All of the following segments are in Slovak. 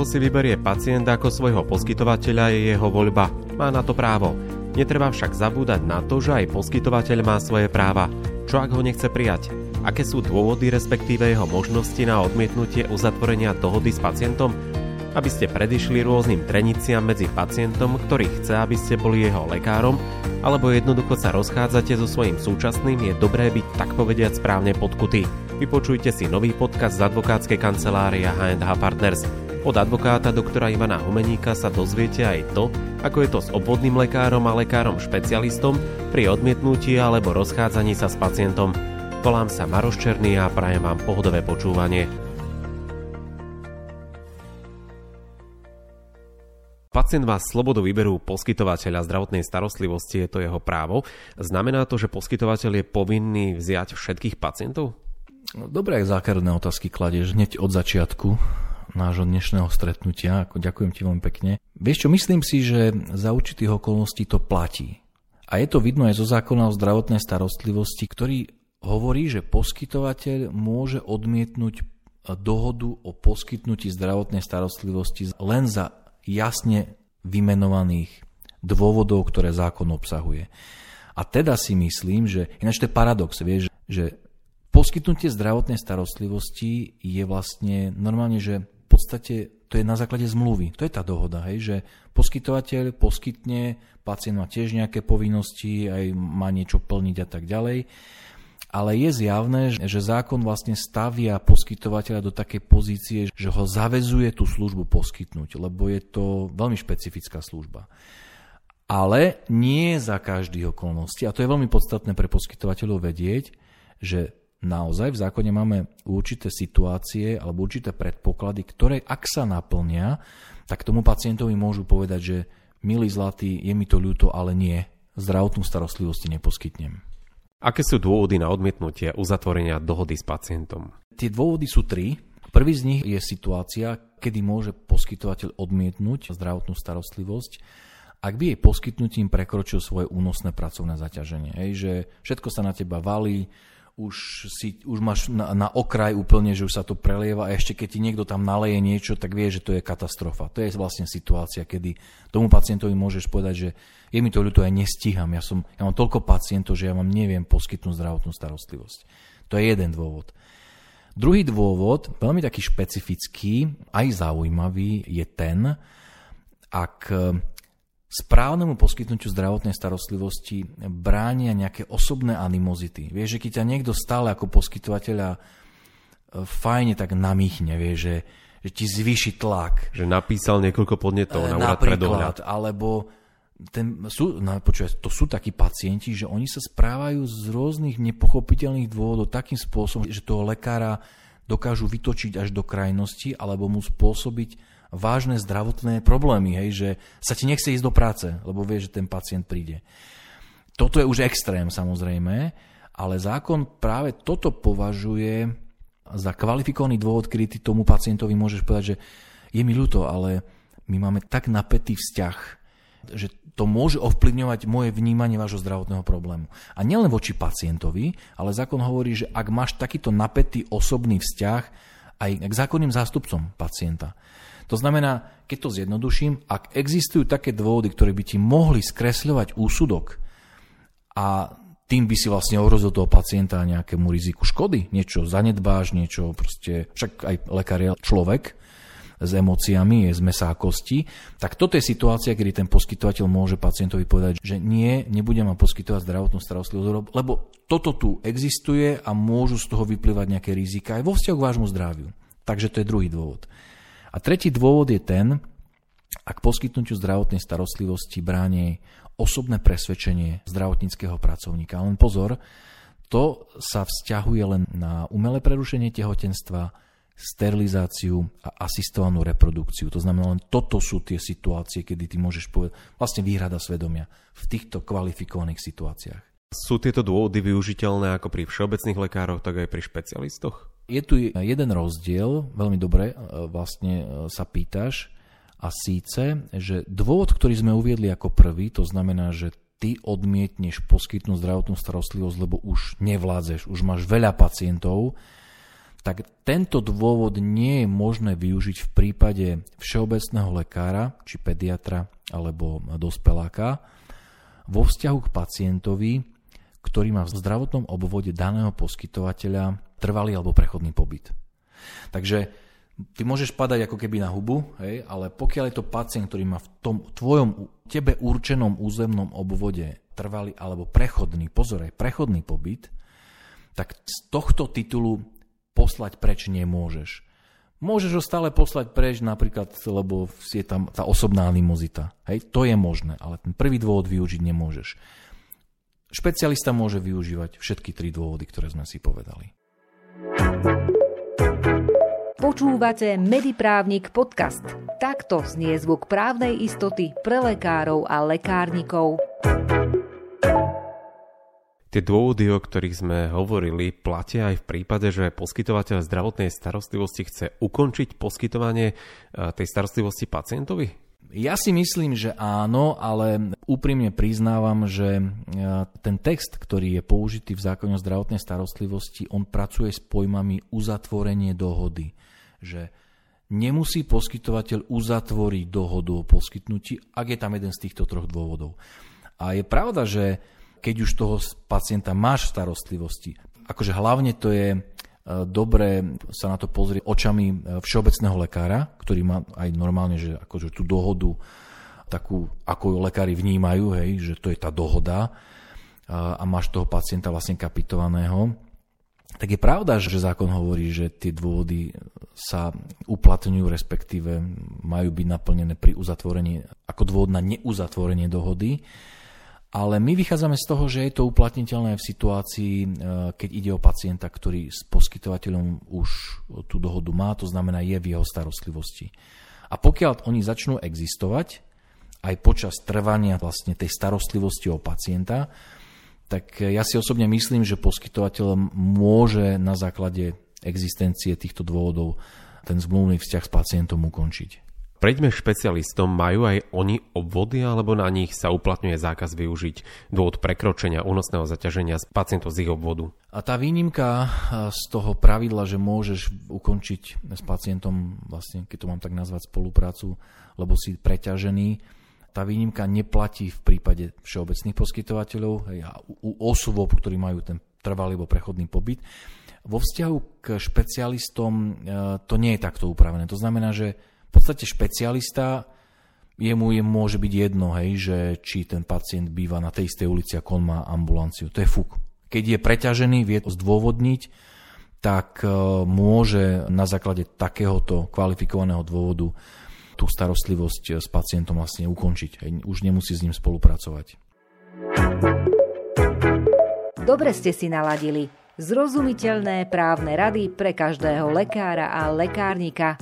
koho si vyberie pacient ako svojho poskytovateľa je jeho voľba. Má na to právo. Netreba však zabúdať na to, že aj poskytovateľ má svoje práva. Čo ak ho nechce prijať? Aké sú dôvody, respektíve jeho možnosti na odmietnutie uzatvorenia dohody s pacientom? Aby ste predišli rôznym treniciam medzi pacientom, ktorý chce, aby ste boli jeho lekárom, alebo jednoducho sa rozchádzate so svojím súčasným, je dobré byť tak povediať správne podkutý. Vypočujte si nový podcast z advokátskej kancelária H&H Partners. Od advokáta doktora Ivana Humeníka sa dozviete aj to, ako je to s obvodným lekárom a lekárom špecialistom pri odmietnutí alebo rozchádzaní sa s pacientom. Volám sa Maroš Černý a prajem vám pohodové počúvanie. Pacient má slobodu výberu poskytovateľa zdravotnej starostlivosti, je to jeho právo. Znamená to, že poskytovateľ je povinný vziať všetkých pacientov? No, dobré základné otázky kladieš hneď od začiatku nášho dnešného stretnutia. Ako ďakujem ti veľmi pekne. Vieš čo, myslím si, že za určitých okolností to platí. A je to vidno aj zo zákona o zdravotnej starostlivosti, ktorý hovorí, že poskytovateľ môže odmietnúť dohodu o poskytnutí zdravotnej starostlivosti len za jasne vymenovaných dôvodov, ktoré zákon obsahuje. A teda si myslím, že, ináč to je paradox, vieš, že poskytnutie zdravotnej starostlivosti je vlastne normálne, že podstate to je na základe zmluvy. To je tá dohoda, hej, že poskytovateľ poskytne, pacient má tiež nejaké povinnosti, aj má niečo plniť a tak ďalej. Ale je zjavné, že zákon vlastne stavia poskytovateľa do takej pozície, že ho zavezuje tú službu poskytnúť, lebo je to veľmi špecifická služba. Ale nie za každých okolností, a to je veľmi podstatné pre poskytovateľov vedieť, že naozaj v zákone máme určité situácie alebo určité predpoklady, ktoré ak sa naplnia, tak tomu pacientovi môžu povedať, že milý zlatý, je mi to ľúto, ale nie, zdravotnú starostlivosti neposkytnem. Aké sú dôvody na odmietnutie uzatvorenia dohody s pacientom? Tie dôvody sú tri. Prvý z nich je situácia, kedy môže poskytovateľ odmietnúť zdravotnú starostlivosť, ak by jej poskytnutím prekročil svoje únosné pracovné zaťaženie. Hej, že všetko sa na teba valí, už, si, už máš na, na okraj úplne, že už sa to prelieva a ešte keď ti niekto tam naleje niečo, tak vie, že to je katastrofa. To je vlastne situácia, kedy tomu pacientovi môžeš povedať, že je mi to ľúto, ja nestíham, ja, som, ja mám toľko pacientov, že ja vám neviem poskytnúť zdravotnú starostlivosť. To je jeden dôvod. Druhý dôvod, veľmi taký špecifický, aj zaujímavý, je ten, ak správnemu poskytnutiu zdravotnej starostlivosti bránia nejaké osobné animozity. Vieš, že keď ťa niekto stále ako poskytovateľa e, fajne tak namýchne, vie, že, že ti zvýši tlak. Že napísal niekoľko podnetov na úrad pre dohľad. alebo ten, sú, no, počuaj, to sú takí pacienti, že oni sa správajú z rôznych nepochopiteľných dôvodov takým spôsobom, že toho lekára dokážu vytočiť až do krajnosti alebo mu spôsobiť vážne zdravotné problémy, hej, že sa ti nechce ísť do práce, lebo vie, že ten pacient príde. Toto je už extrém samozrejme, ale zákon práve toto považuje za kvalifikovaný dôvod, kedy ty tomu pacientovi môžeš povedať, že je mi ľúto, ale my máme tak napätý vzťah, že to môže ovplyvňovať moje vnímanie vášho zdravotného problému. A nielen voči pacientovi, ale zákon hovorí, že ak máš takýto napätý osobný vzťah aj k zákonným zástupcom pacienta, to znamená, keď to zjednoduším, ak existujú také dôvody, ktoré by ti mohli skresľovať úsudok a tým by si vlastne ohrozil toho pacienta nejakému riziku škody, niečo zanedbáš, niečo proste, však aj lekár je človek s emóciami, je z mesa a kosti, tak toto je situácia, kedy ten poskytovateľ môže pacientovi povedať, že nie, nebudem vám poskytovať zdravotnú starostlivosť, lebo toto tu existuje a môžu z toho vyplývať nejaké rizika aj vo vzťahu k vášmu zdraviu. Takže to je druhý dôvod. A tretí dôvod je ten, ak poskytnutiu zdravotnej starostlivosti bráni osobné presvedčenie zdravotníckého pracovníka. Len pozor, to sa vzťahuje len na umelé prerušenie tehotenstva, sterilizáciu a asistovanú reprodukciu. To znamená, len toto sú tie situácie, kedy ty môžeš povedať, vlastne výhrada svedomia v týchto kvalifikovaných situáciách. Sú tieto dôvody využiteľné ako pri všeobecných lekároch, tak aj pri špecialistoch? Je tu jeden rozdiel, veľmi dobre e, vlastne e, sa pýtaš, a síce, že dôvod, ktorý sme uviedli ako prvý, to znamená, že ty odmietneš poskytnúť zdravotnú starostlivosť, lebo už nevládzeš, už máš veľa pacientov, tak tento dôvod nie je možné využiť v prípade všeobecného lekára, či pediatra, alebo dospeláka, vo vzťahu k pacientovi, ktorý má v zdravotnom obvode daného poskytovateľa trvalý alebo prechodný pobyt. Takže ty môžeš padať ako keby na hubu, hej, ale pokiaľ je to pacient, ktorý má v tom tvojom, tebe určenom územnom obvode trvalý alebo prechodný, pozor, aj prechodný pobyt, tak z tohto titulu poslať preč nemôžeš. Môžeš ho stále poslať preč napríklad, lebo je tam tá osobná animozita. Hej, to je možné, ale ten prvý dôvod využiť nemôžeš. Špecialista môže využívať všetky tri dôvody, ktoré sme si povedali. Počúvate Mediprávnik podcast. Takto znie zvuk právnej istoty pre lekárov a lekárnikov. Tie dôvody, o ktorých sme hovorili, platia aj v prípade, že poskytovateľ zdravotnej starostlivosti chce ukončiť poskytovanie e, tej starostlivosti pacientovi? Ja si myslím, že áno, ale úprimne priznávam, že e, ten text, ktorý je použitý v zákone o zdravotnej starostlivosti, on pracuje s pojmami uzatvorenie dohody. Že nemusí poskytovateľ uzatvoriť dohodu o poskytnutí, ak je tam jeden z týchto troch dôvodov. A je pravda, že keď už toho pacienta máš v starostlivosti. Akože hlavne to je e, dobre sa na to pozrieť očami e, všeobecného lekára, ktorý má aj normálne, že akože tú dohodu takú, ako ju lekári vnímajú, hej, že to je tá dohoda a, máš toho pacienta vlastne kapitovaného, tak je pravda, že zákon hovorí, že tie dôvody sa uplatňujú, respektíve majú byť naplnené pri uzatvorení, ako dôvod na neuzatvorenie dohody. Ale my vychádzame z toho, že je to uplatniteľné v situácii, e, keď ide o pacienta, ktorý s poskytovateľom už tú dohodu má, to znamená je v jeho starostlivosti. A pokiaľ oni začnú existovať, aj počas trvania vlastne tej starostlivosti o pacienta, tak ja si osobne myslím, že poskytovateľ môže na základe existencie týchto dôvodov ten zmluvný vzťah s pacientom ukončiť. Preďme špecialistom, majú aj oni obvody alebo na nich sa uplatňuje zákaz využiť dôvod prekročenia únosného zaťaženia z pacientov z ich obvodu? A tá výnimka z toho pravidla, že môžeš ukončiť s pacientom, vlastne, keď to mám tak nazvať, spoluprácu, lebo si preťažený, tá výnimka neplatí v prípade všeobecných poskytovateľov a u osôb, ktorí majú ten trvalý alebo prechodný pobyt. Vo vzťahu k špecialistom e, to nie je takto upravené. To znamená, že v podstate špecialista, jemu je, môže byť jedno, hej, že či ten pacient býva na tej istej ulici, ako on má ambulanciu. To je fuk. Keď je preťažený, vie to zdôvodniť, tak e, môže na základe takéhoto kvalifikovaného dôvodu tú starostlivosť s pacientom vlastne ukončiť. Už nemusí s ním spolupracovať. Dobre ste si naladili. Zrozumiteľné právne rady pre každého lekára a lekárnika.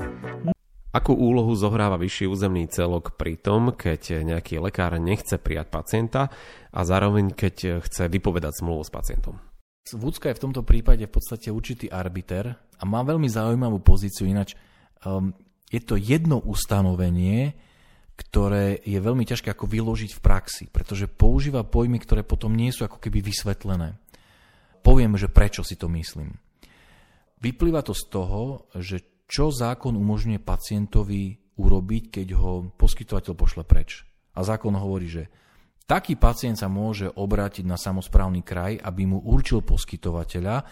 Akú úlohu zohráva vyšší územný celok pri tom, keď nejaký lekár nechce prijať pacienta a zároveň keď chce vypovedať zmluvu s pacientom? Vúcka je v tomto prípade v podstate určitý arbiter a má veľmi zaujímavú pozíciu, ináč um, je to jedno ustanovenie, ktoré je veľmi ťažké ako vyložiť v praxi, pretože používa pojmy, ktoré potom nie sú ako keby vysvetlené. Poviem, že prečo si to myslím. Vyplýva to z toho, že čo zákon umožňuje pacientovi urobiť, keď ho poskytovateľ pošle preč. A zákon hovorí, že taký pacient sa môže obrátiť na samozprávny kraj, aby mu určil poskytovateľa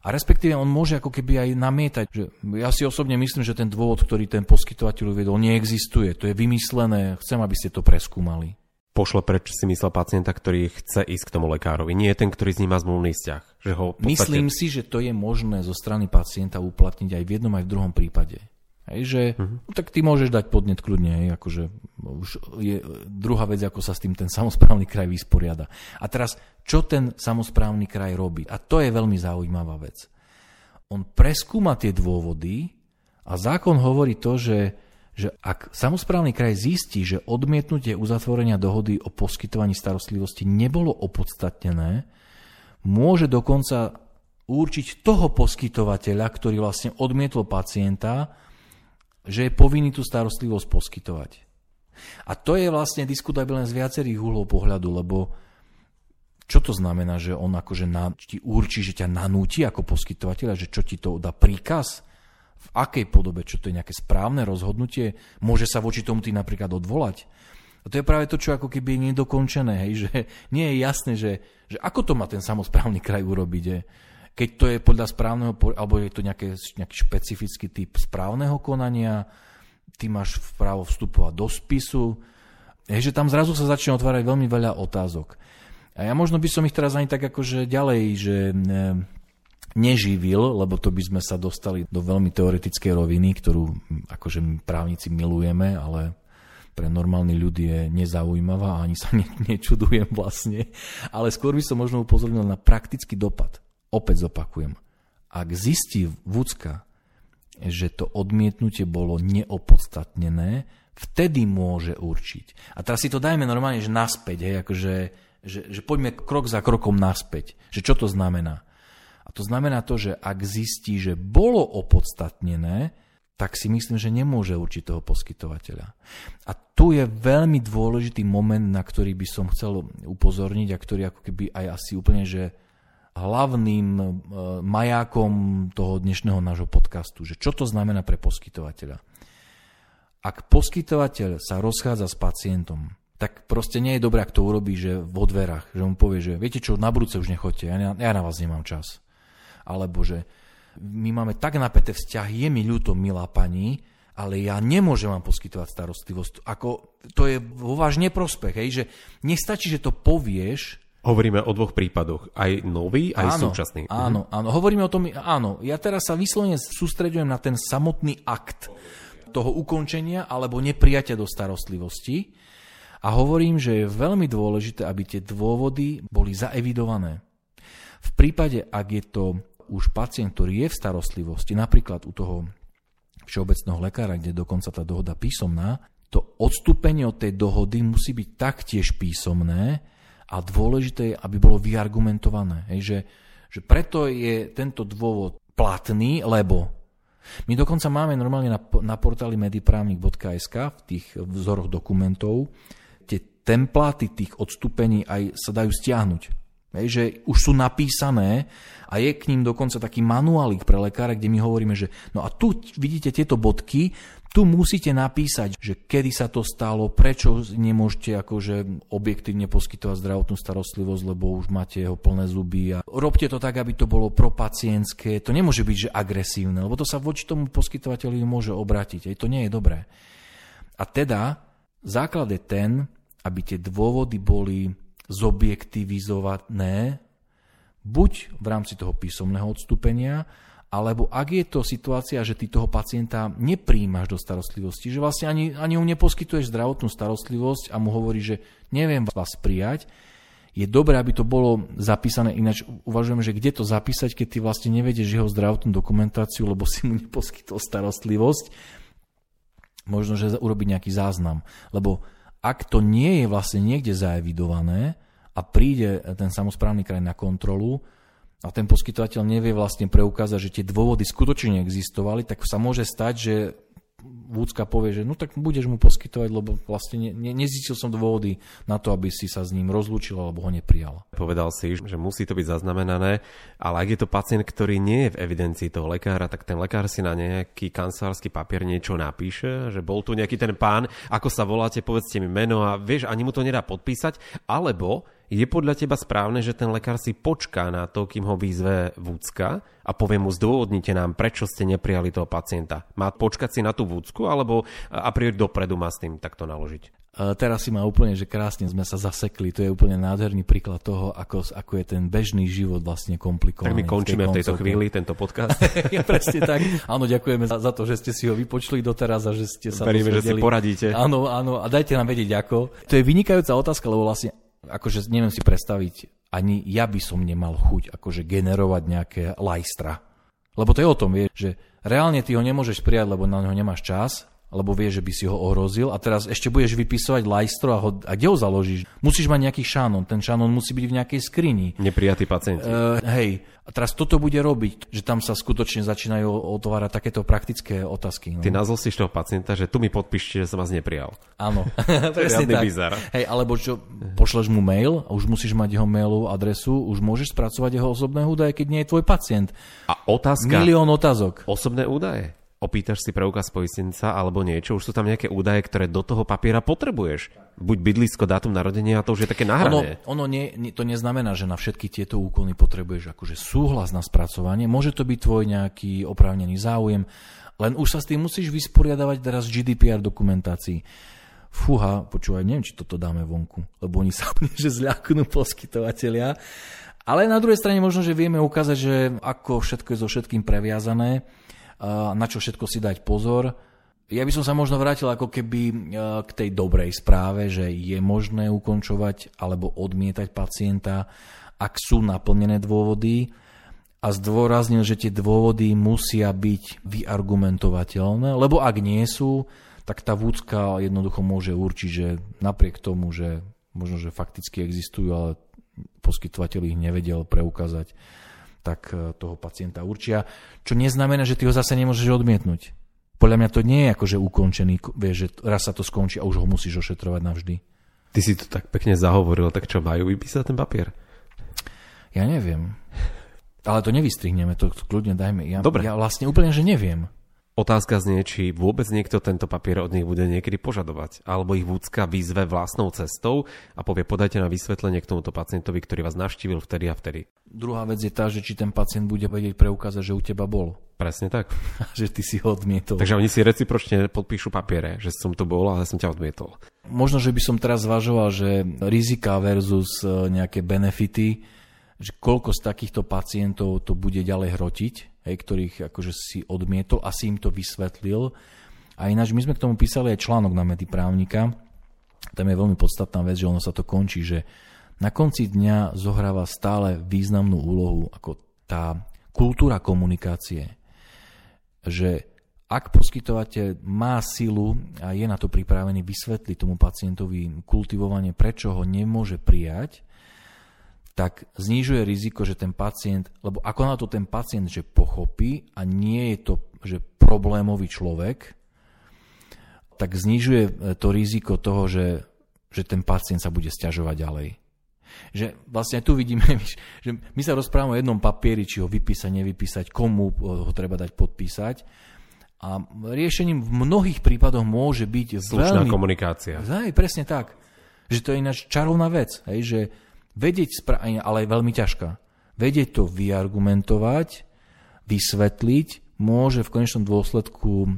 a respektíve on môže ako keby aj namietať, že ja si osobne myslím, že ten dôvod, ktorý ten poskytovateľ uviedol, neexistuje. To je vymyslené, chcem, aby ste to preskúmali pošle preč si myslel pacienta, ktorý chce ísť k tomu lekárovi. Nie je ten, ktorý s ním má zmluvný vzťah. Že ho podstate... Myslím si, že to je možné zo strany pacienta uplatniť aj v jednom, aj v druhom prípade. Hej, že, uh-huh. tak ty môžeš dať podnet kľudne, hej, akože už je druhá vec, ako sa s tým ten samozprávny kraj vysporiada. A teraz, čo ten samozprávny kraj robí? A to je veľmi zaujímavá vec. On preskúma tie dôvody a zákon hovorí to, že že ak samozprávny kraj zistí, že odmietnutie uzatvorenia dohody o poskytovaní starostlivosti nebolo opodstatnené, môže dokonca určiť toho poskytovateľa, ktorý vlastne odmietol pacienta, že je povinný tú starostlivosť poskytovať. A to je vlastne diskutabilné z viacerých uhlov pohľadu, lebo Čo to znamená, že on akože na, ti určí, že ťa nanúti ako poskytovateľa, že čo ti to dá príkaz? V akej podobe? Čo to je nejaké správne rozhodnutie? Môže sa voči tomu ty napríklad odvolať? A to je práve to, čo ako keby je nedokončené, hej, že nie je jasné, že, že ako to má ten samozprávny kraj urobiť. Je. Keď to je podľa správneho, alebo je to nejaké, nejaký špecifický typ správneho konania, ty máš právo vstupovať do spisu, je, že tam zrazu sa začne otvárať veľmi veľa otázok. A ja možno by som ich teraz ani tak akože ďalej, že neživil, lebo to by sme sa dostali do veľmi teoretickej roviny, ktorú akože právnici milujeme, ale pre normálny ľud je nezaujímavá a ani sa ne, nečudujem vlastne. Ale skôr by som možno upozornil na praktický dopad. Opäť zopakujem. Ak zistí Vúcka, že to odmietnutie bolo neopodstatnené, vtedy môže určiť. A teraz si to dajme normálne, že naspäť, hej, akože, že, že poďme krok za krokom naspäť. Že čo to znamená? A to znamená to, že ak zistí, že bolo opodstatnené, tak si myslím, že nemôže určiť toho poskytovateľa. A tu je veľmi dôležitý moment, na ktorý by som chcel upozorniť a ktorý ako keby aj asi úplne, že hlavným e, majákom toho dnešného nášho podcastu, že čo to znamená pre poskytovateľa. Ak poskytovateľ sa rozchádza s pacientom, tak proste nie je dobré, ak to urobí, že vo dverách, že mu povie, že viete čo, na budúce už nechoďte, ja, ja na vás nemám čas alebo že my máme tak napäté vzťahy, je mi ľúto, milá pani, ale ja nemôžem vám poskytovať starostlivosť. Ako, to je vo váš neprospech, hej, že nestačí, že to povieš, Hovoríme o dvoch prípadoch, aj nový, aj áno, súčasný. Áno, mhm. áno, hovoríme o tom, áno, ja teraz sa vyslovene sústredujem na ten samotný akt toho ukončenia alebo neprijatia do starostlivosti a hovorím, že je veľmi dôležité, aby tie dôvody boli zaevidované. V prípade, ak je to už pacient, ktorý je v starostlivosti, napríklad u toho všeobecného lekára, kde dokonca tá dohoda písomná, to odstúpenie od tej dohody musí byť taktiež písomné a dôležité je, aby bolo vyargumentované. Hej, že, že preto je tento dôvod platný, lebo my dokonca máme normálne na, na portáli mediprávnik.sk v tých vzoroch dokumentov tie templáty tých odstúpení aj sa dajú stiahnuť. Hej, že už sú napísané a je k ním dokonca taký manuálik pre lekára, kde my hovoríme, že no a tu vidíte tieto bodky, tu musíte napísať, že kedy sa to stalo, prečo nemôžete akože objektívne poskytovať zdravotnú starostlivosť, lebo už máte jeho plné zuby a robte to tak, aby to bolo propacientské. To nemôže byť, že agresívne, lebo to sa voči tomu poskytovateľovi môže obrátiť. Aj to nie je dobré. A teda základ je ten, aby tie dôvody boli zobjektivizované buď v rámci toho písomného odstúpenia, alebo ak je to situácia, že ty toho pacienta nepríjmaš do starostlivosti, že vlastne ani, ani mu neposkytuješ zdravotnú starostlivosť a mu hovorí, že neviem vás prijať, je dobré, aby to bolo zapísané, ináč uvažujeme, že kde to zapísať, keď ty vlastne nevedieš jeho zdravotnú dokumentáciu, lebo si mu neposkytol starostlivosť, možno, že urobiť nejaký záznam. Lebo ak to nie je vlastne niekde zaevidované a príde ten samozprávny kraj na kontrolu a ten poskytovateľ nevie vlastne preukázať, že tie dôvody skutočne existovali, tak sa môže stať, že Vúcka povie, že no tak budeš mu poskytovať, lebo vlastne ne, ne, nezistil som dôvody na to, aby si sa s ním rozlúčil alebo ho neprijal. Povedal si, že musí to byť zaznamenané, ale ak je to pacient, ktorý nie je v evidencii toho lekára, tak ten lekár si na nejaký kancelársky papier niečo napíše, že bol tu nejaký ten pán, ako sa voláte, povedzte mi meno a vieš, ani mu to nedá podpísať, alebo je podľa teba správne, že ten lekár si počká na to, kým ho vyzve vúcka a povie mu zdôvodnite nám, prečo ste neprijali toho pacienta. Má počkať si na tú vúcku alebo a priori dopredu má s tým takto naložiť? teraz si ma úplne, že krásne sme sa zasekli. To je úplne nádherný príklad toho, ako, ako je ten bežný život vlastne komplikovaný. Tak my končíme v, tej v tejto chvíli tento podcast. ja, presne tak. Áno, ďakujeme za, za to, že ste si ho vypočuli doteraz a že ste sa Veríme, že si poradíte. Áno, áno. A dajte nám vedieť ako. To je vynikajúca otázka, lebo vlastne akože neviem si predstaviť, ani ja by som nemal chuť akože generovať nejaké lajstra. Lebo to je o tom, vie, že reálne ty ho nemôžeš prijať, lebo na neho nemáš čas lebo vie, že by si ho ohrozil a teraz ešte budeš vypisovať lajstro a, ho, a kde ho založíš? Musíš mať nejaký šanon, ten šanon musí byť v nejakej skrini. Neprijatý pacienti. Uh, hej, a teraz toto bude robiť, že tam sa skutočne začínajú otvárať takéto praktické otázky. No. Ty nazlostiš toho pacienta, že tu mi podpíšte, že som vás neprijal. Áno, presne tak. Bizar. Hej, alebo čo, pošleš mu mail a už musíš mať jeho mailovú adresu, už môžeš spracovať jeho osobné údaje, keď nie je tvoj pacient. A otázka. Milión otázok. Osobné údaje? Opýtaš si preukaz poistenca alebo niečo, už sú tam nejaké údaje, ktoré do toho papiera potrebuješ. Buď bydlisko, dátum narodenia, a to už je také nahrané. Ono, ono nie, nie, to neznamená, že na všetky tieto úkony potrebuješ akože súhlas na spracovanie. Môže to byť tvoj nejaký oprávnený záujem, len už sa s tým musíš vysporiadavať teraz GDPR dokumentácii. Fúha, počúvaj, neviem, či toto dáme vonku, lebo oni sa že zľaknú poskytovateľia. Ale na druhej strane možno, že vieme ukázať, že ako všetko je so všetkým previazané na čo všetko si dať pozor. Ja by som sa možno vrátil ako keby e, k tej dobrej správe, že je možné ukončovať alebo odmietať pacienta, ak sú naplnené dôvody a zdôraznil, že tie dôvody musia byť vyargumentovateľné, lebo ak nie sú, tak tá vúcka jednoducho môže určiť, že napriek tomu, že možno, že fakticky existujú, ale poskytovateľ ich nevedel preukázať, tak e, toho pacienta určia. Čo neznamená, že ty ho zase nemôžeš odmietnúť. Podľa mňa to nie je akože ukončený, vieš, že raz sa to skončí a už ho musíš ošetrovať navždy. Ty si to tak pekne zahovoril, tak čo, majú vypísať ten papier? Ja neviem. Ale to nevystrihneme, to kľudne dajme. Ja, Dobre. ja vlastne úplne, že neviem. Otázka znie, či vôbec niekto tento papier od nich bude niekedy požadovať, alebo ich vúcka výzve vlastnou cestou a povie podajte na vysvetlenie k tomuto pacientovi, ktorý vás navštívil vtedy a vtedy. Druhá vec je tá, že či ten pacient bude vedieť preukázať, že u teba bol. Presne tak. že ty si ho odmietol. Takže oni si recipročne podpíšu papiere, že som tu bol, ale som ťa odmietol. Možno, že by som teraz zvažoval, že rizika versus e, nejaké benefity, že koľko z takýchto pacientov to bude ďalej hrotiť, hej, ktorých akože si odmietol a si im to vysvetlil. A ináč my sme k tomu písali aj článok na právnika. Tam je veľmi podstatná vec, že ono sa to končí, že na konci dňa zohráva stále významnú úlohu ako tá kultúra komunikácie. Že ak poskytovateľ má silu a je na to pripravený vysvetliť tomu pacientovi kultivovanie, prečo ho nemôže prijať, tak znižuje riziko, že ten pacient, lebo ako na to ten pacient, že pochopí a nie je to, že problémový človek, tak znižuje e, to riziko toho, že, že ten pacient sa bude stiažovať ďalej. Že vlastne tu vidíme, že my sa rozprávame o jednom papieri, či ho vypísať, nevypísať, komu ho treba dať podpísať. A riešením v mnohých prípadoch môže byť Slušná veľmi... komunikácia. Hej, presne tak. Že to je ináč čarovná vec. Hej, že vedieť, ale je veľmi ťažká, vedieť to vyargumentovať, vysvetliť, môže v konečnom dôsledku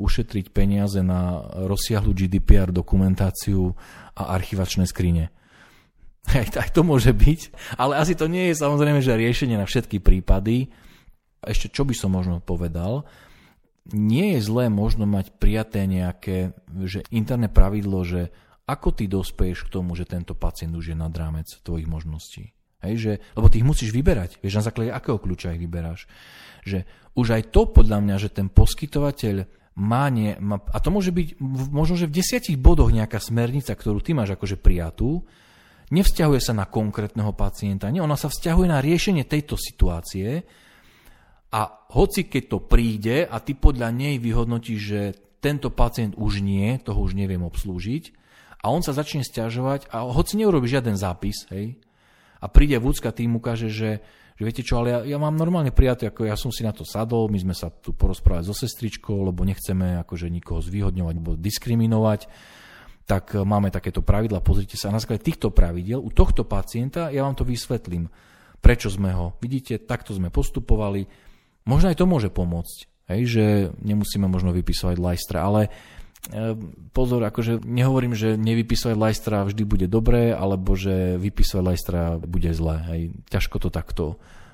ušetriť peniaze na rozsiahlu GDPR dokumentáciu a archivačné skrine. Aj, aj to môže byť, ale asi to nie je samozrejme, že riešenie na všetky prípady. Ešte čo by som možno povedal, nie je zlé možno mať prijaté nejaké že interné pravidlo, že ako ty dospeješ k tomu, že tento pacient už je nad rámec tvojich možností? Hej, že, lebo ty ich musíš vyberať. Vieš, na základe akého kľúča ich vyberáš. Že už aj to podľa mňa, že ten poskytovateľ má, nie, má a to môže byť možno, že v desiatich bodoch nejaká smernica, ktorú ty máš akože prijatú, nevzťahuje sa na konkrétneho pacienta, nie, ona sa vzťahuje na riešenie tejto situácie a hoci keď to príde a ty podľa nej vyhodnotíš, že tento pacient už nie, toho už neviem obslúžiť, a on sa začne stiažovať a hoci neurobi žiaden zápis, hej, a príde vúcka, tým ukáže, že, že viete čo, ale ja, ja mám normálne prijaté, ako ja som si na to sadol, my sme sa tu porozprávali so sestričkou, lebo nechceme akože nikoho zvýhodňovať alebo diskriminovať, tak e, máme takéto pravidla, pozrite sa, na základe týchto pravidel u tohto pacienta ja vám to vysvetlím, prečo sme ho, vidíte, takto sme postupovali, možno aj to môže pomôcť, hej, že nemusíme možno vypisovať lajstra, ale pozor, akože nehovorím, že nevypisovať lajstra vždy bude dobré, alebo že vypisovať lajstra bude zlé. Hej. Ťažko to takto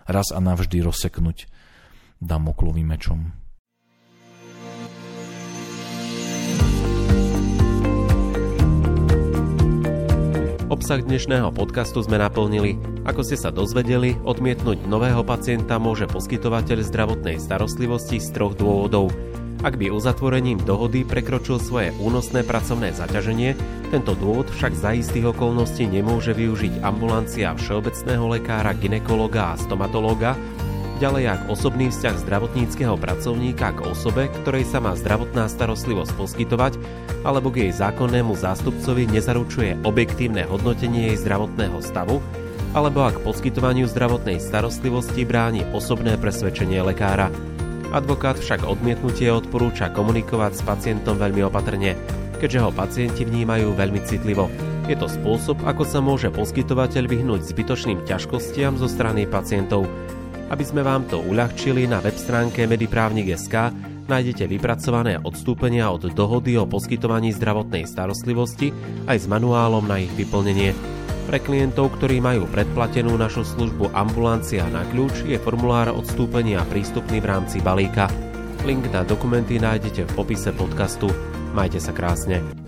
raz a navždy rozseknúť damoklovým mečom. Obsah dnešného podcastu sme naplnili. Ako ste sa dozvedeli, odmietnúť nového pacienta môže poskytovateľ zdravotnej starostlivosti z troch dôvodov – Ak by uzatvorením dohody prekročil svoje únosné pracovné zaťaženie, tento dôvod však za istých okolností nemôže využiť ambulancia všeobecného lekára, ginekologa a stomatológa, ďalej ak osobný vzťah zdravotníckého pracovníka k osobe, ktorej sa má zdravotná starostlivosť poskytovať, alebo k jej zákonnému zástupcovi nezaručuje objektívne hodnotenie jej zdravotného stavu, alebo ak poskytovaniu zdravotnej starostlivosti bráni osobné presvedčenie lekára. Advokát však odmietnutie odporúča komunikovať s pacientom veľmi opatrne, keďže ho pacienti vnímajú veľmi citlivo. Je to spôsob, ako sa môže poskytovateľ vyhnúť zbytočným ťažkostiam zo strany pacientov. Aby sme vám to uľahčili, na web stránke mediprávnik.sk nájdete vypracované odstúpenia od dohody o poskytovaní zdravotnej starostlivosti aj s manuálom na ich vyplnenie. Pre klientov, ktorí majú predplatenú našu službu Ambulancia na kľúč, je formulár odstúpenia prístupný v rámci balíka. Link na dokumenty nájdete v popise podcastu. Majte sa krásne.